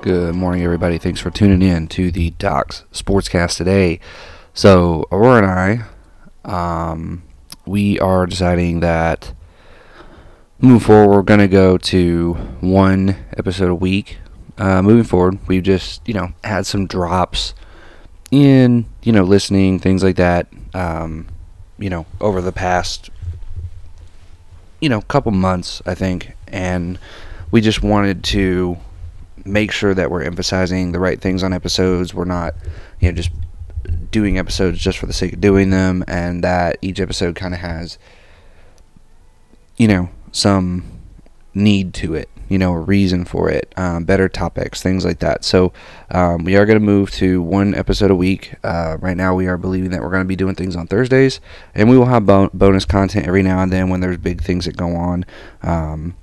Good morning, everybody. Thanks for tuning in to the Docs Sportscast today. So, Aurora and I, um, we are deciding that moving forward, we're going to go to one episode a week. Uh, moving forward, we've just, you know, had some drops in, you know, listening, things like that, um, you know, over the past, you know, couple months, I think. And we just wanted to make sure that we're emphasizing the right things on episodes. We're not, you know, just doing episodes just for the sake of doing them, and that each episode kind of has, you know, some need to it, you know, a reason for it, um, better topics, things like that. So um, we are going to move to one episode a week. Uh, right now, we are believing that we're going to be doing things on Thursdays, and we will have bon- bonus content every now and then when there's big things that go on. Um,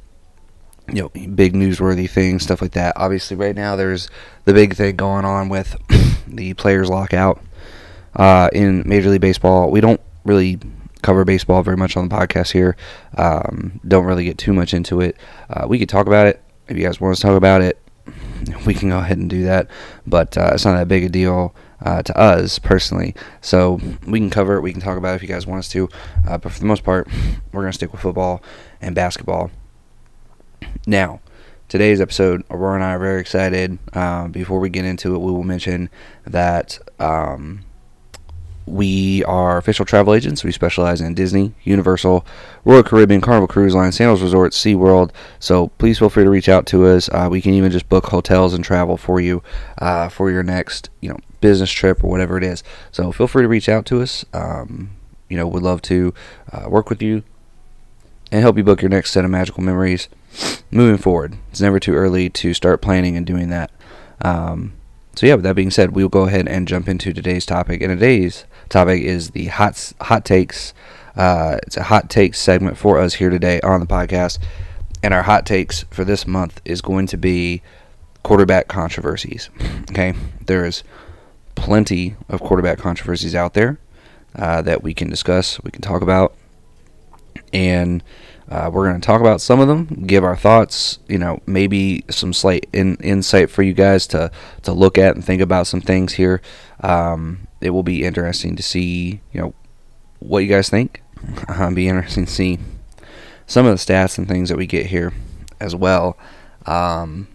you know, big newsworthy things, stuff like that. Obviously, right now there's the big thing going on with the players' lockout uh, in Major League Baseball. We don't really cover baseball very much on the podcast here. Um, don't really get too much into it. Uh, we could talk about it if you guys want us to talk about it. We can go ahead and do that, but uh, it's not that big a deal uh, to us personally. So we can cover it. We can talk about it if you guys want us to. Uh, but for the most part, we're gonna stick with football and basketball. Now, today's episode, Aurora and I are very excited. Um, before we get into it, we will mention that um, we are official travel agents. We specialize in Disney, Universal, Royal Caribbean, Carnival Cruise Line, Sandals Resort, SeaWorld. So please feel free to reach out to us. Uh, we can even just book hotels and travel for you uh, for your next, you know, business trip or whatever it is. So feel free to reach out to us. Um, you know, would love to uh, work with you and help you book your next set of magical memories moving forward. It's never too early to start planning and doing that. Um, so yeah, with that being said, we'll go ahead and jump into today's topic. And today's topic is the hot hot takes. Uh, it's a hot takes segment for us here today on the podcast. And our hot takes for this month is going to be quarterback controversies. Okay, there is plenty of quarterback controversies out there uh, that we can discuss, we can talk about, and uh, we're going to talk about some of them, give our thoughts, you know, maybe some slight in, insight for you guys to, to look at and think about some things here. Um, it will be interesting to see, you know, what you guys think. Uh, be interesting to see some of the stats and things that we get here as well. Um,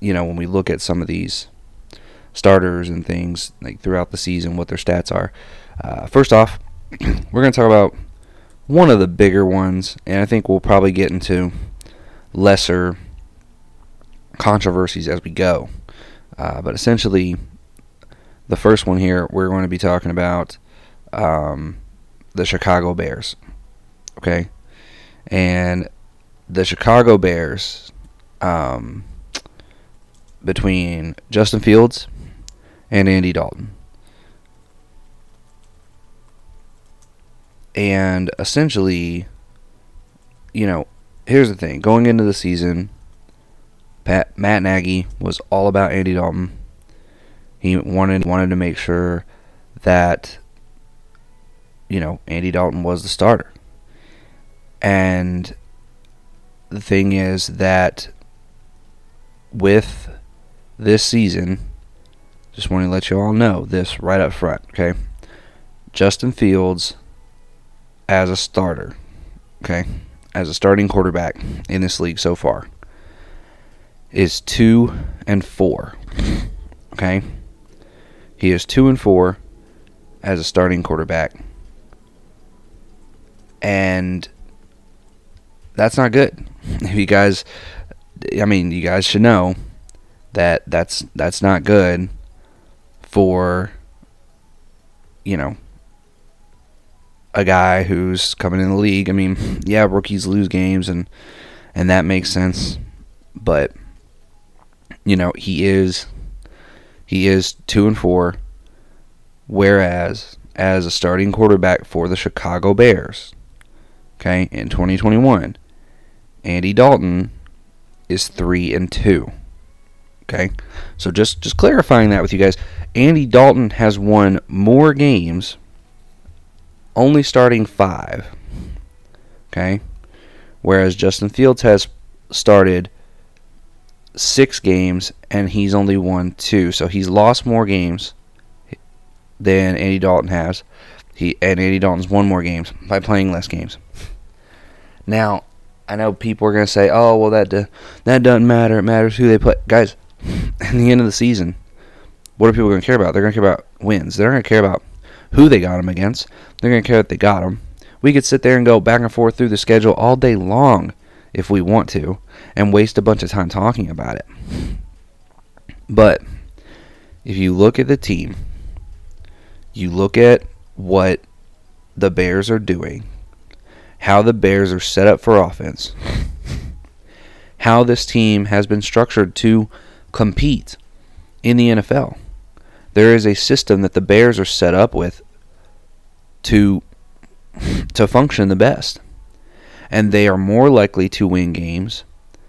you know, when we look at some of these starters and things like throughout the season, what their stats are. Uh, first off, we're going to talk about one of the bigger ones, and I think we'll probably get into lesser controversies as we go. Uh, but essentially, the first one here, we're going to be talking about um, the Chicago Bears. Okay? And the Chicago Bears, um, between Justin Fields and Andy Dalton. And essentially, you know, here's the thing: going into the season, Pat, Matt Nagy was all about Andy Dalton. He wanted wanted to make sure that you know Andy Dalton was the starter. And the thing is that with this season, just want to let you all know this right up front, okay? Justin Fields as a starter, okay, as a starting quarterback in this league so far, is two and four. Okay, he is two and four as a starting quarterback, and that's not good. If you guys, I mean, you guys should know that that's that's not good for you know a guy who's coming in the league. I mean, yeah, rookies lose games and and that makes sense, but you know, he is he is 2 and 4 whereas as a starting quarterback for the Chicago Bears, okay, in 2021, Andy Dalton is 3 and 2. Okay? So just just clarifying that with you guys, Andy Dalton has won more games only starting five. Okay? Whereas Justin Fields has started six games and he's only won two. So he's lost more games than Andy Dalton has. He and Andy Dalton's won more games by playing less games. Now, I know people are to say, "Oh, well that that doesn't matter. It matters who they play." Guys, in the end of the season, what are people to care about? They're to care about wins. They're to care about who they got them against. They're going to care that they got them. We could sit there and go back and forth through the schedule all day long if we want to and waste a bunch of time talking about it. But if you look at the team, you look at what the Bears are doing, how the Bears are set up for offense, how this team has been structured to compete in the NFL. There is a system that the Bears are set up with to to function the best. And they are more likely to win games.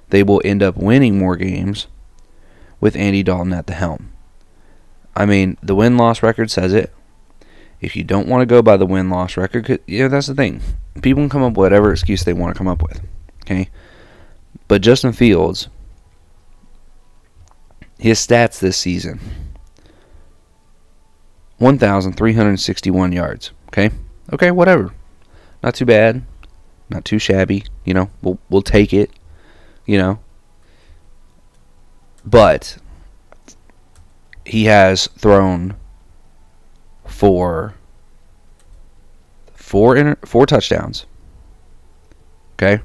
They will end up winning more games with Andy Dalton at the helm. I mean, the win loss record says it. If you don't want to go by the win loss record, you know, that's the thing. People can come up with whatever excuse they want to come up with. Okay? But Justin Fields, his stats this season 1,361 yards. Okay? Okay, whatever. Not too bad. Not too shabby. You know, we'll, we'll take it. You know. But he has thrown for four inter- four touchdowns. Okay?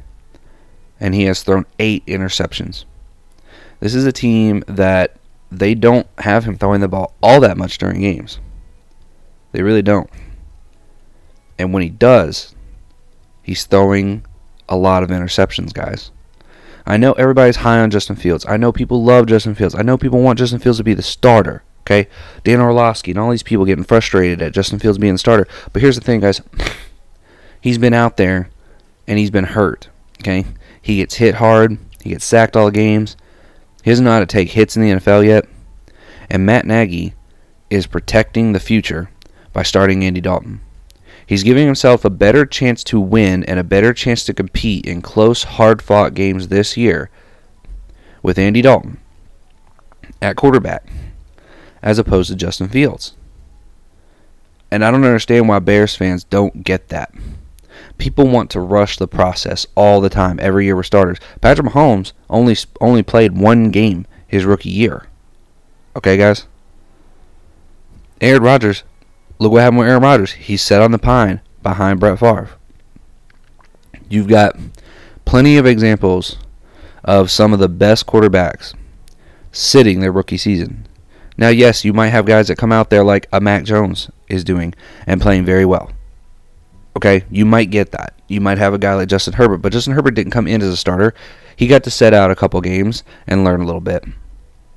And he has thrown 8 interceptions. This is a team that they don't have him throwing the ball all that much during games. They really don't. And when he does, he's throwing a lot of interceptions, guys. I know everybody's high on Justin Fields. I know people love Justin Fields. I know people want Justin Fields to be the starter. Okay, Dan Orlovsky and all these people getting frustrated at Justin Fields being the starter. But here's the thing, guys. He's been out there and he's been hurt. Okay, he gets hit hard. He gets sacked all games. He doesn't know how to take hits in the NFL yet. And Matt Nagy is protecting the future by starting Andy Dalton. He's giving himself a better chance to win and a better chance to compete in close, hard fought games this year with Andy Dalton at quarterback as opposed to Justin Fields. And I don't understand why Bears fans don't get that. People want to rush the process all the time, every year with starters. Patrick Mahomes only only played one game his rookie year. Okay, guys. Aaron Rodgers, look what happened with Aaron Rodgers. He sat on the pine behind Brett Favre. You've got plenty of examples of some of the best quarterbacks sitting their rookie season. Now, yes, you might have guys that come out there like a Mac Jones is doing and playing very well. Okay, you might get that. You might have a guy like Justin Herbert, but Justin Herbert didn't come in as a starter. He got to set out a couple games and learn a little bit.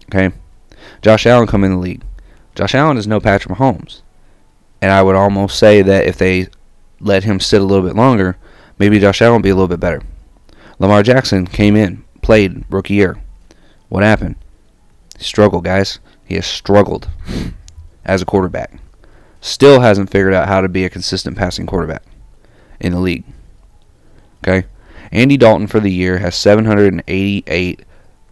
Okay, Josh Allen come in the league. Josh Allen is no Patrick Mahomes, and I would almost say that if they let him sit a little bit longer, maybe Josh Allen would be a little bit better. Lamar Jackson came in, played rookie year. What happened? He struggled, guys. He has struggled as a quarterback. Still hasn't figured out how to be a consistent passing quarterback in the league. Okay? Andy Dalton for the year has 788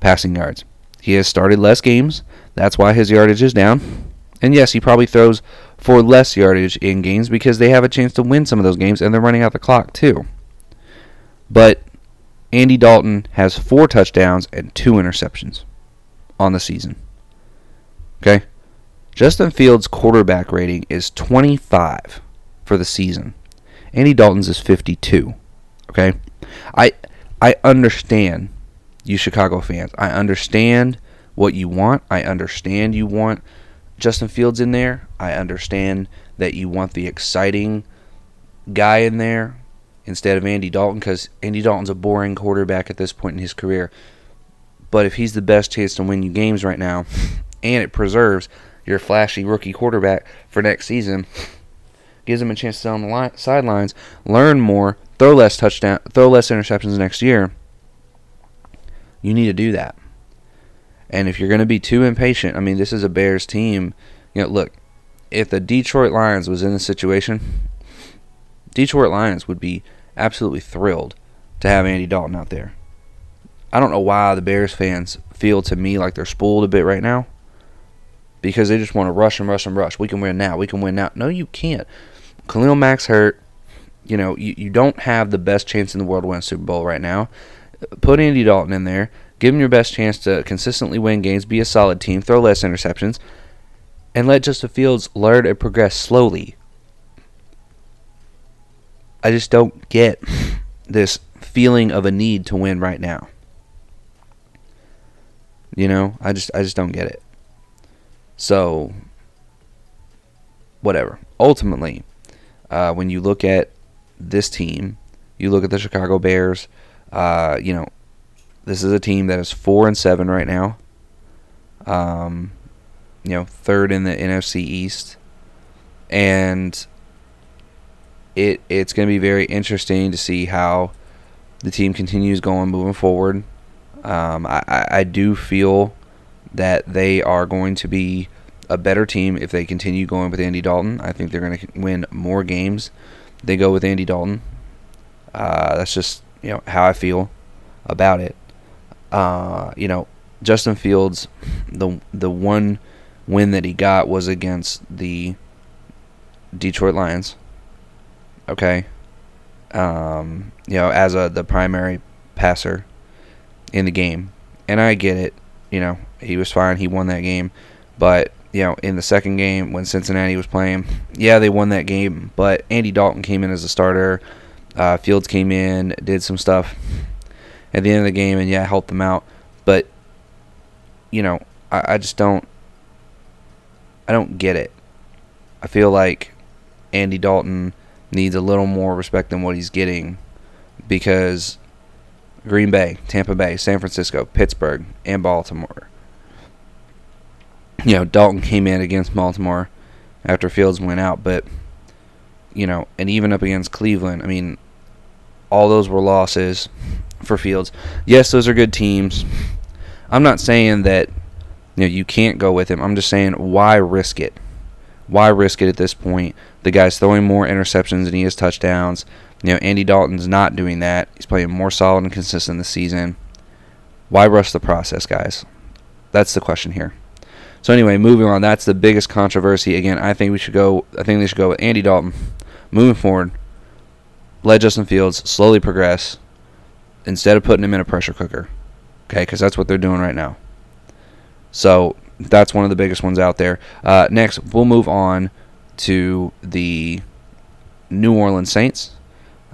passing yards. He has started less games. That's why his yardage is down. And yes, he probably throws for less yardage in games because they have a chance to win some of those games and they're running out the clock too. But Andy Dalton has four touchdowns and two interceptions on the season. Okay? Justin Fields' quarterback rating is 25 for the season. Andy Dalton's is 52. Okay? I I understand you Chicago fans. I understand what you want. I understand you want Justin Fields in there. I understand that you want the exciting guy in there instead of Andy Dalton because Andy Dalton's a boring quarterback at this point in his career. But if he's the best chance to win you games right now, and it preserves your flashy rookie quarterback for next season, gives him a chance to stay on the line, sidelines, learn more, throw less touchdown, throw less interceptions next year. You need to do that. And if you're going to be too impatient, I mean, this is a Bears team. You know, look, if the Detroit Lions was in this situation, Detroit Lions would be absolutely thrilled to have Andy Dalton out there. I don't know why the Bears fans feel to me like they're spoiled a bit right now. Because they just want to rush and rush and rush. We can win now. We can win now. No, you can't. Khalil Mack's hurt. You know, you, you don't have the best chance in the world to win a Super Bowl right now. Put Andy Dalton in there. Give them your best chance to consistently win games, be a solid team, throw less interceptions, and let Justin Fields learn and progress slowly. I just don't get this feeling of a need to win right now. You know, I just I just don't get it. So whatever. Ultimately, uh, when you look at this team, you look at the Chicago Bears. Uh, you know, this is a team that is four and seven right now. Um, you know, third in the NFC East, and it it's going to be very interesting to see how the team continues going moving forward. Um, I, I do feel that they are going to be a better team if they continue going with Andy Dalton. I think they're going to win more games. They go with Andy Dalton. Uh, that's just you know how I feel about it. Uh, you know, Justin Fields, the the one win that he got was against the Detroit Lions. Okay, um, you know, as a the primary passer in the game. And I get it. You know, he was fine. He won that game. But, you know, in the second game when Cincinnati was playing, yeah, they won that game. But Andy Dalton came in as a starter. Uh, Fields came in, did some stuff at the end of the game, and yeah, helped them out. But, you know, I, I just don't. I don't get it. I feel like Andy Dalton needs a little more respect than what he's getting because Green Bay, Tampa Bay, San Francisco, Pittsburgh, and Baltimore. You know, Dalton came in against Baltimore after Fields went out, but you know, and even up against Cleveland, I mean, all those were losses for Fields. Yes, those are good teams. I'm not saying that you know you can't go with him. I'm just saying why risk it? Why risk it at this point? The guy's throwing more interceptions than he has touchdowns. You know, Andy Dalton's not doing that. He's playing more solid and consistent this season. Why rush the process, guys? That's the question here. So anyway, moving on. That's the biggest controversy. Again, I think we should go. I think they should go with Andy Dalton. Moving forward, let Justin Fields slowly progress instead of putting him in a pressure cooker. Okay, because that's what they're doing right now. So that's one of the biggest ones out there. Uh, next, we'll move on to the New Orleans Saints.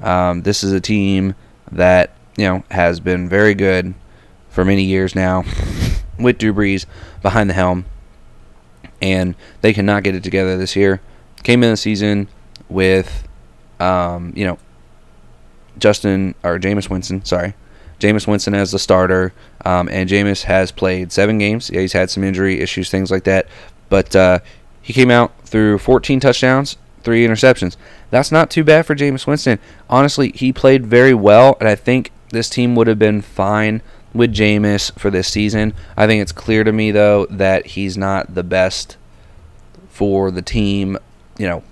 Um, this is a team that you know has been very good for many years now, with Drew Brees behind the helm, and they cannot get it together this year. Came in the season with, um, you know, Justin or Jameis Winston, sorry, Jameis Winston as the starter, um, and Jameis has played seven games. Yeah, he's had some injury issues, things like that, but uh, he came out through 14 touchdowns, three interceptions. That's not too bad for Jameis Winston. Honestly, he played very well, and I think this team would have been fine with Jameis for this season. I think it's clear to me though that he's not the best for the team, you know,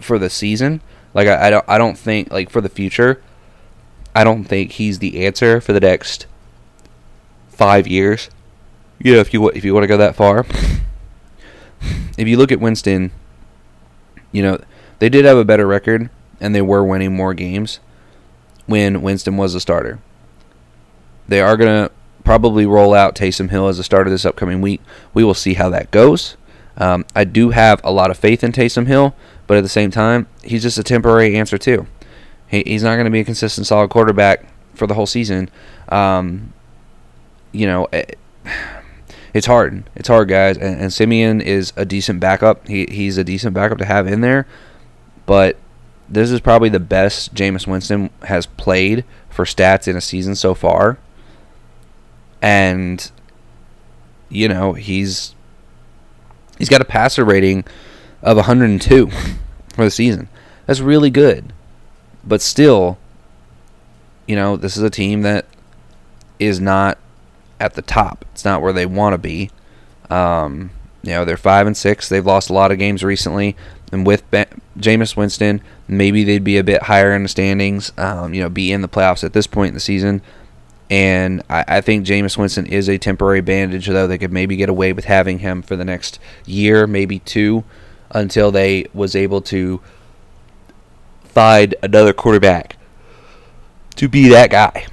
for the season. Like I, I don't I don't think like for the future, I don't think he's the answer for the next five years. Yeah, if you if you want to go that far. if you look at Winston, you know, they did have a better record and they were winning more games when Winston was a starter. They are to probably roll out Taysom Hill as a starter this upcoming week. We will see how that goes. Um, I do have a lot of faith in Taysom Hill, but at the same time, he's just a temporary answer too. He, he's not going to be a consistent, solid quarterback for the whole season. Um, you know, it, it's hard. It's hard, guys. And, and Siemian is a decent backup. He he's a decent backup to have in there, but this is probably the best Jameis Winston has played for stats in a season so far. And you know, he's he's got a passer rating of 102 for the season. That's really good. But still, you know, this is a team that is not at the top. It's not where they want to be. Um, you know, they're five and six. They've lost a lot of games recently, and with ben- Jameis Winston, maybe they'd be a bit higher in the standings. Um, you know, be in the playoffs at this point in the season. And I, I think Jameis Winston is a temporary bandage, though they could maybe get away with having him for the next year, maybe two, until they was able to find another quarterback to be that guy.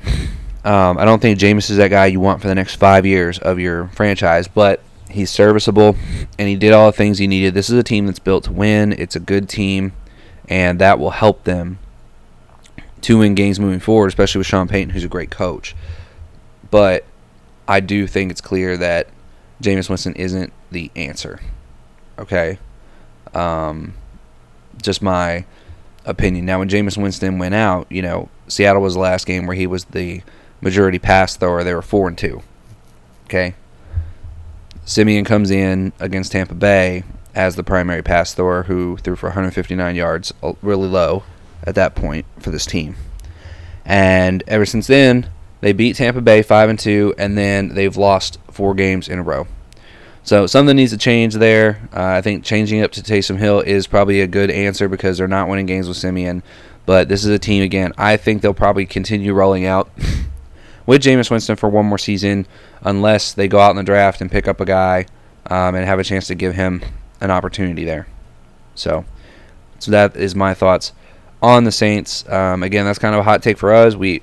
Um, I don't think Jameis is that guy you want for the next five years of your franchise, but he's serviceable and he did all the things he needed. This is a team that's built to win. It's a good team, and that will help them to win games moving forward, especially with Sean Payton, who's a great coach. But I do think it's clear that Jameis Winston isn't the answer. Okay, um, just my opinion. Now, when Jameis Winston went out, you know, Seattle was the last game where he was the majority pass thrower. They were four and two. Okay. Siemian comes in against Tampa Bay as the primary pass thrower, who threw for 159 yards, really low at that point for this team. And ever since then, they beat Tampa Bay five and two, and then they've lost four games in a row. So something needs to change there. Uh, I think changing up to Taysom Hill is probably a good answer because they're not winning games with Siemian. But this is a team again. I think they'll probably continue rolling out with Jameis Winston for one more season, unless they go out in the draft and pick up a guy um, and have a chance to give him an opportunity there. So, so that is my thoughts on the Saints. Um, again, that's kind of a hot take for us. We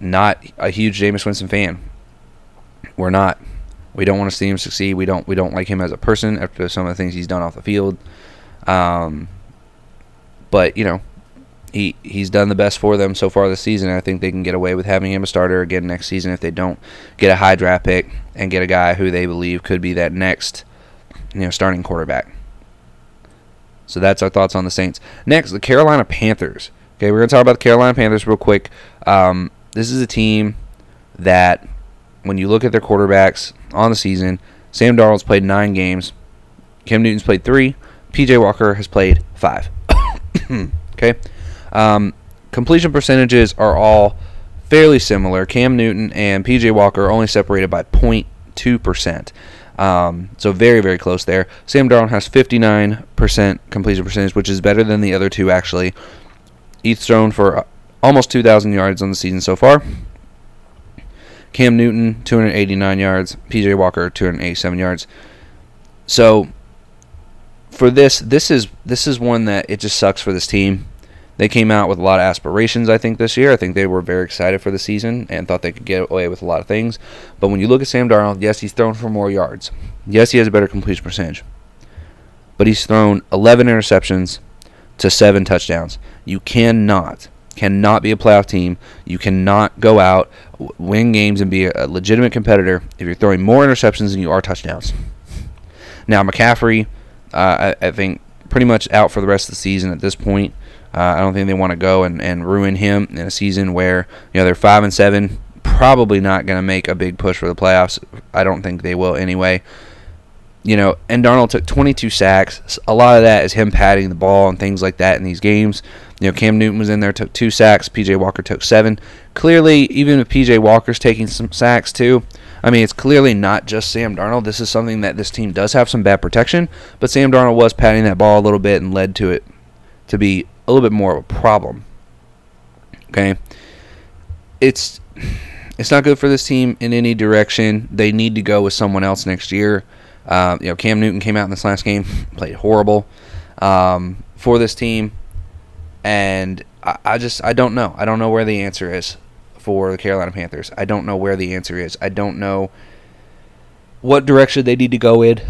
not a huge Jameis Winston fan. We're not. We don't want to see him succeed. We don't. We don't like him as a person after some of the things he's done off the field. Um, but you know, he he's done the best for them so far this season. I think they can get away with having him a starter again next season if they don't get a high draft pick and get a guy who they believe could be that next, you know, starting quarterback. So that's our thoughts on the Saints. Next, the Carolina Panthers. Okay, we're gonna talk about the Carolina Panthers real quick. Um, this is a team that, when you look at their quarterbacks on the season, Sam Darnold's played nine games, Cam Newton's played three, PJ Walker has played five. okay. Um, completion percentages are all fairly similar. Cam Newton and PJ Walker are only separated by 0.2%. Um, so very, very close there. Sam Darnold has 59% completion percentage, which is better than the other two, actually. He's thrown for almost 2,000 yards on the season so far. Cam Newton, 289 yards. PJ Walker, 287 yards. So for this, this is this is one that it just sucks for this team. They came out with a lot of aspirations, I think, this year. I think they were very excited for the season and thought they could get away with a lot of things. But when you look at Sam Darnold, yes, he's thrown for more yards. Yes, he has a better completion percentage. But he's thrown 11 interceptions to 7 touchdowns. You cannot, cannot be a playoff team. You cannot go out, win games, and be a legitimate competitor if you're throwing more interceptions than you are touchdowns. Now, McCaffrey, uh, I, I think, pretty much out for the rest of the season at this point. Uh, I don't think they want to go and, and ruin him in a season where you know they're five and seven, probably not going to make a big push for the playoffs. I don't think they will anyway. You know, and Darnold took 22 sacks. A lot of that is him patting the ball and things like that in these games. You know, Cam Newton was in there, took two sacks. PJ Walker took seven. Clearly, even if PJ Walker's taking some sacks too, I mean, it's clearly not just Sam Darnold. This is something that this team does have some bad protection, but Sam Darnold was patting that ball a little bit and led to it to be a little bit more of a problem. Okay, it's it's not good for this team in any direction. They need to go with someone else next year. Uh, you know, Cam Newton came out in this last game, played horrible um, for this team, and I, I just I don't know. I don't know where the answer is for the Carolina Panthers. I don't know where the answer is. I don't know what direction they need to go in.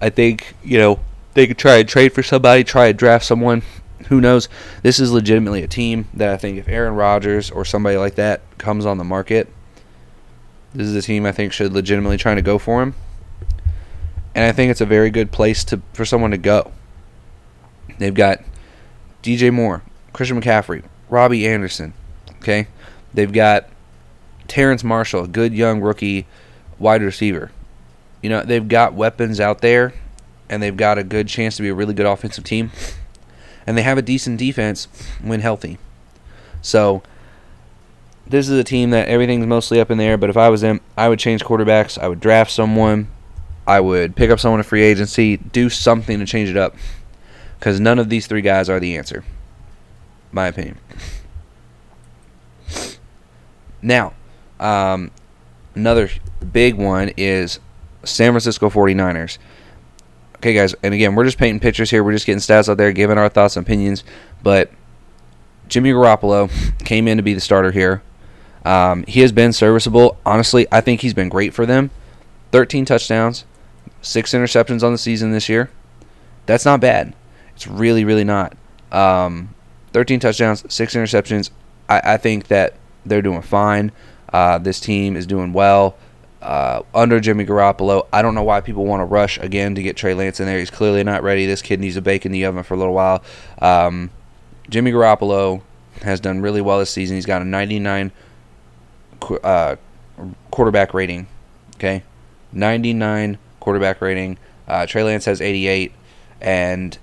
I think you know they could try and trade for somebody, try and draft someone who knows? This is legitimately a team that I think if Aaron Rodgers or somebody like that comes on the market, this is a team I think should legitimately try to go for him. And I think it's a very good place to for someone to go. They've got DJ Moore, Christian McCaffrey, Robbie Anderson. Okay, they've got Terrence Marshall, a good young rookie wide receiver. You know they've got weapons out there, and they've got a good chance to be a really good offensive team and they have a decent defense when healthy. So this is a team that everything's mostly up in there. But if I was them, I would change quarterbacks. I would draft someone. I would pick up someone in free agency. Do something to change it up. Because none of these three guys are the answer. My opinion. Now, Um, another big one is San Francisco 49ers. Okay, guys, and again, we're just painting pictures here. We're just getting stats out there, giving our thoughts and opinions. But Jimmy Garoppolo came in to be the starter here. Um, he has been serviceable. Honestly, I think he's been great for them. 13 touchdowns, six interceptions on the season this year. That's not bad. It's really, really not. Um, 13 touchdowns, six interceptions. I, I think that they're doing fine. Uh, this team is doing well uh, under Jimmy Garoppolo. I don't know why people want to rush again to get Trey Lance in there. He's clearly not ready. This kid needs to bake in the oven for a little while. Um, Jimmy Garoppolo has done really well this season. He's got a 99 uh, quarterback rating. Okay, 99 quarterback rating. Uh, Trey Lance has 88, and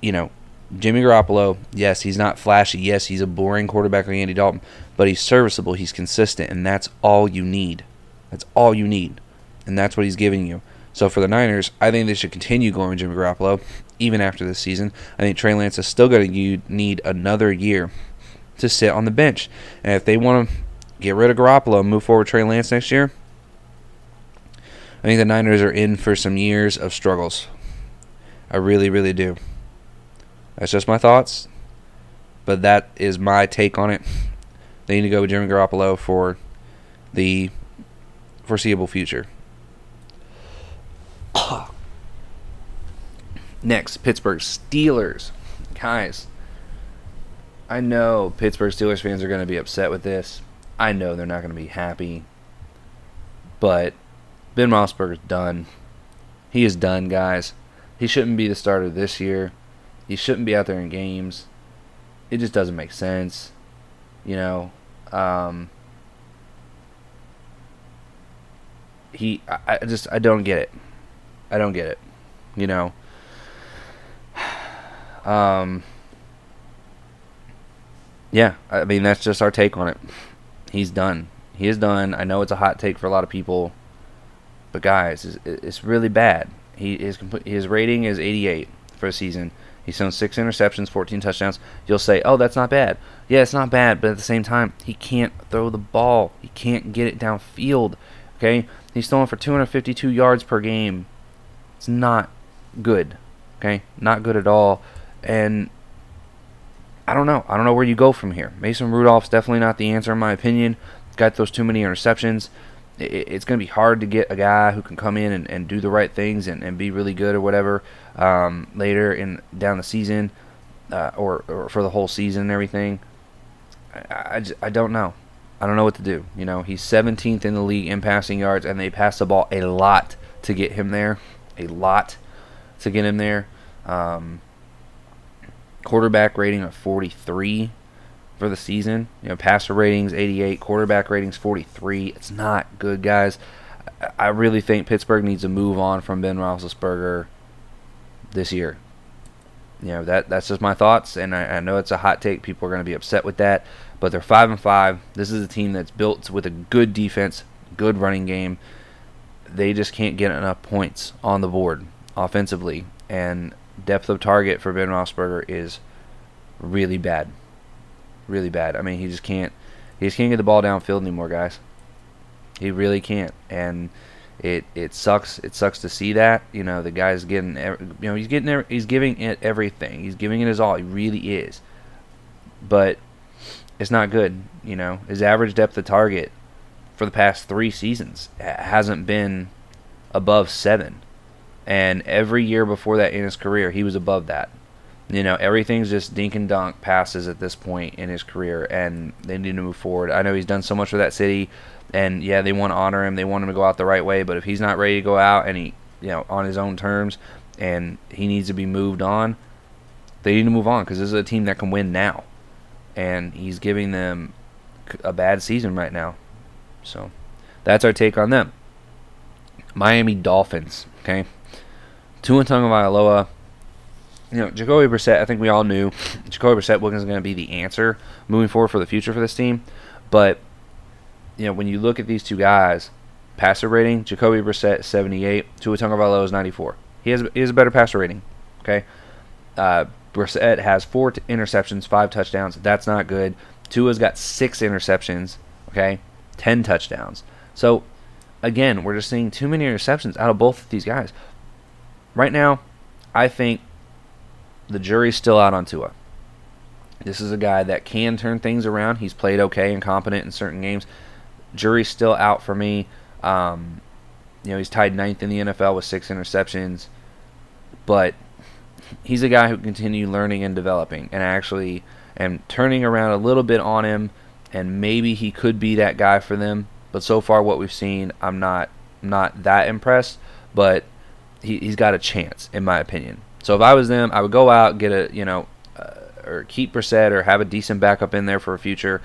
you know Jimmy Garoppolo. Yes, he's not flashy. Yes, he's a boring quarterback like Andy Dalton, but he's serviceable. He's consistent, and that's all you need. That's all you need, and that's what he's giving you. So for the Niners, I think they should continue going with Jimmy Garoppolo even after this season. I think Trey Lance is still going to need another year to sit on the bench, and if they want to get rid of Garoppolo and move forward Trey Lance next year, I think the Niners are in for some years of struggles. I really, really do. That's just my thoughts, but that is my take on it. They need to go with Jimmy Garoppolo for the foreseeable future. Next, Pittsburgh Steelers. Guys, I know Pittsburgh Steelers fans are going to be upset with this. I know they're not going to be happy. But Ben Roethlisberger's done. He is done, guys. He shouldn't be the starter this year. He shouldn't be out there in games. It just doesn't make sense. You know, um, he I, I just I don't get it. I don't get it. You know. Um Yeah, I mean that's just our take on it. He's done. He is done. I know it's a hot take for a lot of people, but guys, it's, it's really bad. He his his rating is 88 for a season. He's thrown six interceptions, 14 touchdowns. You'll say, "Oh, that's not bad." Yeah, it's not bad, but at the same time, he can't throw the ball. He can't get it downfield. Okay, he's throwing for 252 yards per game. It's not good. Okay, not good at all. And I don't know. I don't know where you go from here. Mason Rudolph's definitely not the answer, in my opinion. Got those too many interceptions. It's going to be hard to get a guy who can come in and, and do the right things and, and be really good or whatever um, later in down the season uh, or, or for the whole season and everything. I, I, I don't know. I don't know what to do. You know, he's 17th in the league in passing yards, and they pass the ball a lot to get him there. A lot to get him there. Um, quarterback rating of 43 for the season. You know, passer ratings 88, quarterback ratings 43. It's not good, guys. I really think Pittsburgh needs to move on from Ben Roethlisberger this year. You know that that's just my thoughts, and I, I know it's a hot take. People are going to be upset with that, but they're five and five. This is a team that's built with a good defense, good running game. They just can't get enough points on the board offensively, and depth of target for Ben Roethlisberger is really bad, really bad. I mean, he just can't he just can't get the ball downfield anymore, guys. He really can't, and it it sucks. It sucks to see that. You know, the guy's getting you know he's getting he's giving it everything. He's giving it his all. He really is, but it's not good. You know, his average depth of target for the past three seasons hasn't been above seven. And every year before that in his career, he was above that. You know, everything's just dink and dunk passes at this point in his career, and they need to move forward. I know he's done so much for that city, and yeah, they want to honor him. They want him to go out the right way, but if he's not ready to go out and he, you know, on his own terms, and he needs to be moved on, they need to move on because this is a team that can win now, and he's giving them a bad season right now. So that's our take on them. Miami Dolphins. Okay, Tua Tagovailoa. You know, Jacoby Brissett. I think we all knew Jacoby Brissett wasn't going to be the answer moving forward for the future for this team. But you know, when you look at these two guys, passer rating, Jacoby Brissett 78, Tua Tagovailoa is 94. He has he has a better passer rating. Okay, uh, Brissett has four t- interceptions, five touchdowns. That's not good. Tua's got six interceptions. Okay, 10 touchdowns. So, again, we're just seeing too many interceptions out of both of these guys. Right now, I think the jury's still out on Tua. This is a guy that can turn things around. He's played okay and competent in certain games. Jury's still out for me. Um, you know, he's tied ninth in the NFL with six interceptions, but he's a guy who continue learning and developing, and I actually am turning around a little bit on him, and maybe he could be that guy for them. But so far, what we've seen, I'm not not that impressed. But he, he's got a chance, in my opinion. So if I was them, I would go out get a you know, uh, or keep Brissett or have a decent backup in there for a future.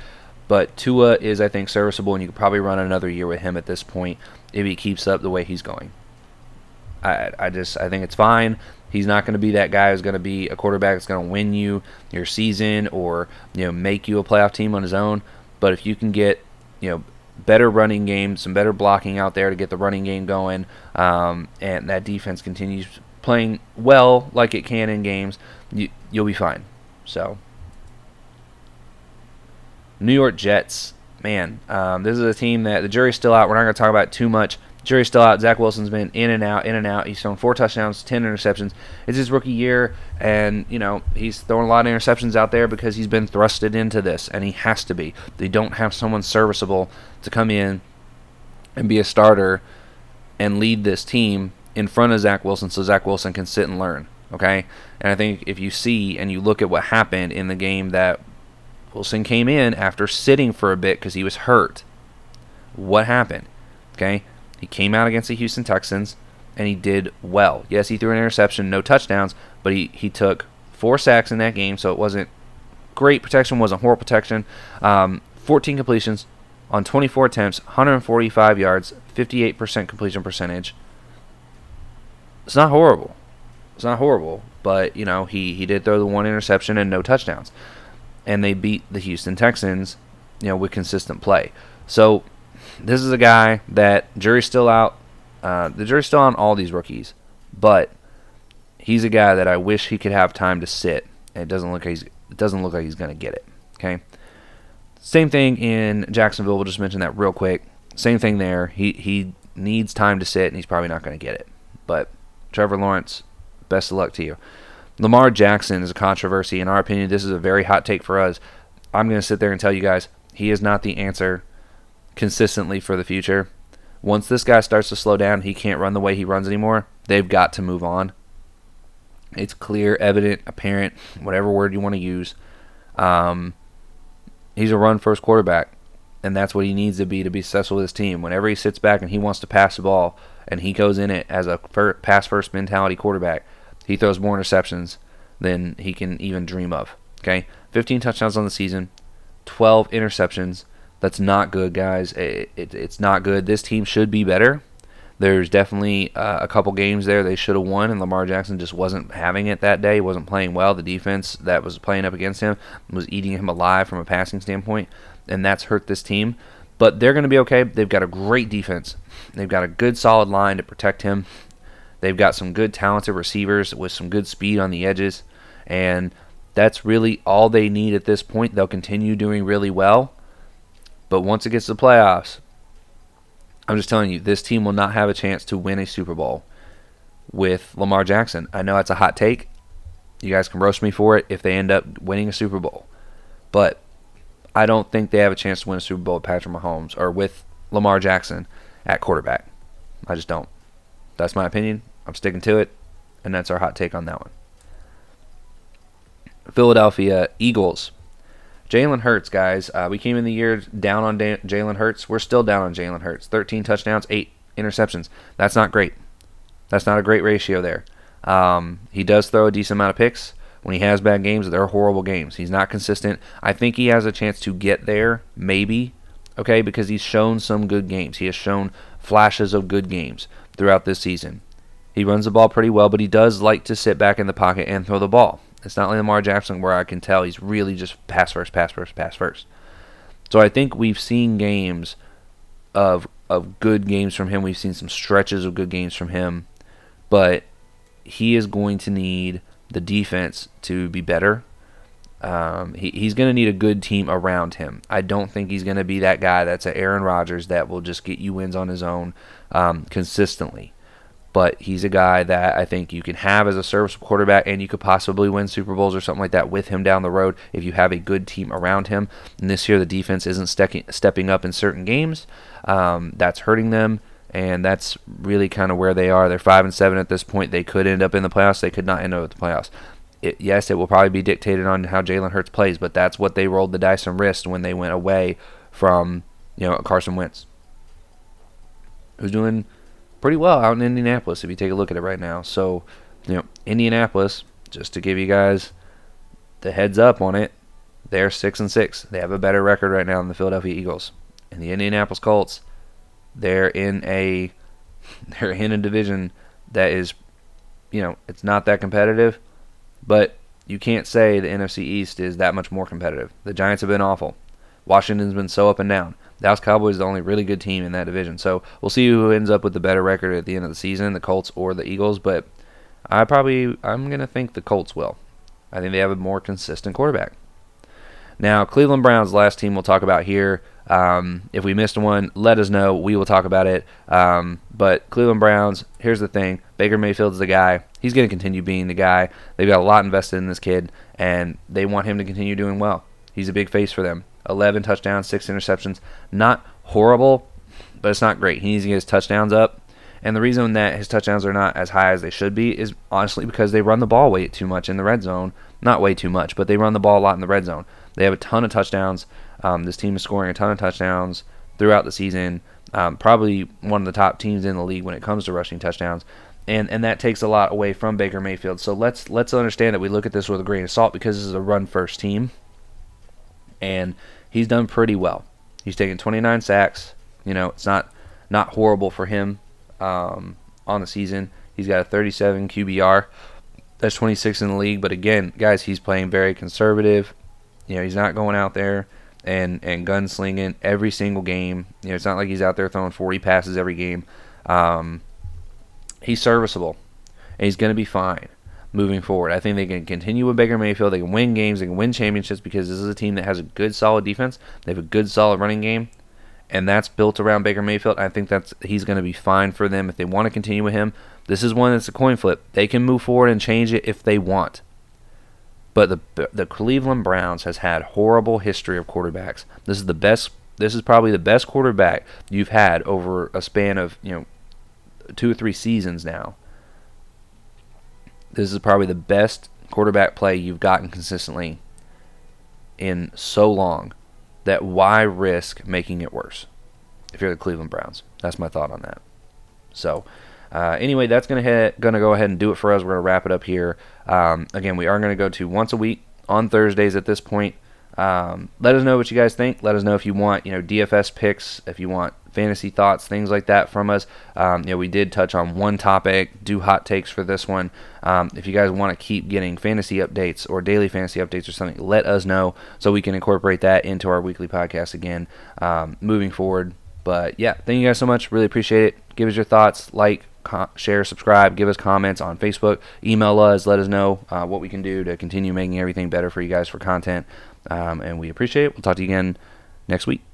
But Tua is, I think, serviceable, and you could probably run another year with him at this point if he keeps up the way he's going. I, I just I think it's fine. He's not going to be that guy who's going to be a quarterback that's going to win you your season or you know make you a playoff team on his own. But if you can get you know better running game, some better blocking out there to get the running game going, um, and that defense continues playing well like it can in games, you, you'll be fine. So, New York Jets, man, um, this is a team that the jury's still out. We're not going to talk about too much. Jury's still out. Zach Wilson's been in and out, in and out. He's thrown four touchdowns, ten interceptions. It's his rookie year, and you know he's throwing a lot of interceptions out there because he's been thrusted into this, and he has to be. They don't have someone serviceable to come in and be a starter and lead this team in front of Zach Wilson, so Zach Wilson can sit and learn. Okay, and I think if you see and you look at what happened in the game that Wilson came in after sitting for a bit because he was hurt. What happened? Okay, he came out against the Houston Texans and he did well. Yes, he threw an interception, no touchdowns, but he, he took four sacks in that game, so it wasn't great protection, wasn't horrible protection. Um, 14 completions on 24 attempts, 145 yards, 58% completion percentage. It's not horrible. It's not horrible, but you know he he did throw the one interception and no touchdowns, and they beat the Houston Texans, you know, with consistent play. So this is a guy that jury's still out. Uh, the jury's still on all these rookies, but he's a guy that I wish he could have time to sit. And it doesn't look like he's it doesn't look like he's to get it. Okay. Same thing in Jacksonville. We'll just mention that real quick. Same thing there. He he needs time to sit, and he's probably not going to get it. But Trevor Lawrence, best of luck to you. Lamar Jackson is a controversy. In our opinion, this is a very hot take for us. I'm going to sit there and tell you guys he is not the answer consistently for the future. Once this guy starts to slow down, he can't run the way he runs anymore. They've got to move on. It's clear, evident, apparent, whatever word you want to use. Um, he's a run first quarterback, and that's what he needs to be to be successful with his team. Whenever he sits back and he wants to pass the ball, and he goes in it as a pass first mentality quarterback, he throws more interceptions than he can even dream of. Okay, 15 touchdowns on the season, 12 interceptions. That's not good, guys. It, it, it's not good. This team should be better. There's definitely uh, a couple games there they should have won, and Lamar Jackson just wasn't having it that day. He wasn't playing well. The defense that was playing up against him was eating him alive from a passing standpoint, and that's hurt this team. But they're going to be okay. They've got a great defense. They've got a good, solid line to protect him. They've got some good, talented receivers with some good speed on the edges, and that's really all they need at this point. They'll continue doing really well but once it gets to the playoffs, I'm just telling you, this team will not have a chance to win a Super Bowl with Lamar Jackson. I know that's a hot take. You guys can roast me for it if they end up winning a Super Bowl. But I don't think they have a chance to win a Super Bowl with Patrick Mahomes or with Lamar Jackson at quarterback. I just don't. That's my opinion. I'm sticking to it. And that's our hot take on that one. Philadelphia Eagles Jalen Hurts, guys. Uh, we came in the year down on da- Jalen Hurts. We're still down on Jalen Hurts. 13 touchdowns, 8 interceptions. That's not great. That's not a great ratio there. Um, he does throw a decent amount of picks. When he has bad games, they're horrible games. He's not consistent. I think he has a chance to get there, maybe, okay, because he's shown some good games. He has shown flashes of good games throughout this season. He runs the ball pretty well, but he does like to sit back in the pocket and throw the ball. It's not like Lamar Jackson where I can tell he's really just pass first, pass first, pass first. So I think we've seen games of of good games from him. We've seen some stretches of good games from him, but he is going to need the defense to be better. Um, he, he's going to need a good team around him. I don't think he's going to be that guy that's an Aaron Rodgers that will just get you wins on his own um, consistently. But he's a guy that I think you can have as a serviceable quarterback, and you could possibly win Super Bowls or something like that with him down the road if you have a good team around him. And this year, the defense isn't ste- stepping up in certain games. Um, that's hurting them and that's really kind of where they are. They're five and seven at this point. They could end up in the playoffs. They could not end up at the playoffs it, yes, it will probably be dictated on how Jalen Hurts plays, but that's what they rolled the dice and risked when they went away from you know Carson Wentz, who's doing pretty well out in Indianapolis. If you take a look at it right now, so you know Indianapolis, just to give you guys the heads up on it, they're six and six. They have a better record right now than the Philadelphia Eagles and the Indianapolis Colts. They're in a they're in a division that is, you know, it's not that competitive but you can't say the NFC East is that much more competitive. The Giants have been awful. Washington's been so up and down. Dallas Cowboys is the only really good team in that division. So we'll see who ends up with the better record at the end of the season, the Colts or the Eagles. But I probably I'm gonna think the Colts will. I think they have a more consistent quarterback. Now, Cleveland Browns, last team we'll talk about here. Um, if we missed one, let us know. We will talk about it. Um, but Cleveland Browns, here's the thing Baker Mayfield's the guy. He's going to continue being the guy. They've got a lot invested in this kid, and they want him to continue doing well. He's a big face for them. 11 touchdowns, 6 interceptions. Not horrible, but it's not great. He needs to get his touchdowns up. And the reason that his touchdowns are not as high as they should be is honestly because they run the ball way too much in the red zone. Not way too much, but they run the ball a lot in the red zone. They have a ton of touchdowns. Um, this team is scoring a ton of touchdowns throughout the season. Um, probably one of the top teams in the league when it comes to rushing touchdowns. And, and that takes a lot away from Baker Mayfield. So let's let's understand that we look at this with a grain of salt because this is a run first team, and he's done pretty well. He's taken 29 sacks. You know, it's not not horrible for him um, on the season. He's got a 37 QBR. That's 26 in the league. But again, guys, he's playing very conservative. You know, he's not going out there and and gunslinging every single game. You know, it's not like he's out there throwing 40 passes every game. Um, he's serviceable, and he's going to be fine moving forward. I think they can continue with Baker Mayfield. They can win games. They can win championships because this is a team that has a good, solid defense. They have a good, solid running game, and that's built around Baker Mayfield. I think that's he's going to be fine for them if they want to continue with him. This is one that's a coin flip. They can move forward and change it if they want. But the the Cleveland Browns has had horrible history of quarterbacks. This is the best. This is probably the best quarterback you've had over a span of you know two or three seasons now. This is probably the best quarterback play you've gotten consistently in so long that why risk making it worse if you're the Cleveland Browns? That's my thought on that. So, uh, anyway, that's gonna hit, gonna go ahead and do it for us. We're gonna wrap it up here. Um, again, we are gonna go to once a week on Thursdays at this point. Um, let us know what you guys think. Let us know if you want, you know, DFS picks, if you want fantasy thoughts, things like that from us. Um, you know, we did touch on one topic, do hot takes for this one. Um, if you guys want to keep getting fantasy updates or daily fantasy updates or something, let us know so we can incorporate that into our weekly podcast again um, moving forward. But yeah, thank you guys so much. Really appreciate it. Give us your thoughts, like, share, subscribe, give us comments on Facebook, email us, let us know uh, what we can do to continue making everything better for you guys for content. Um, and we appreciate it. We'll talk to you again next week.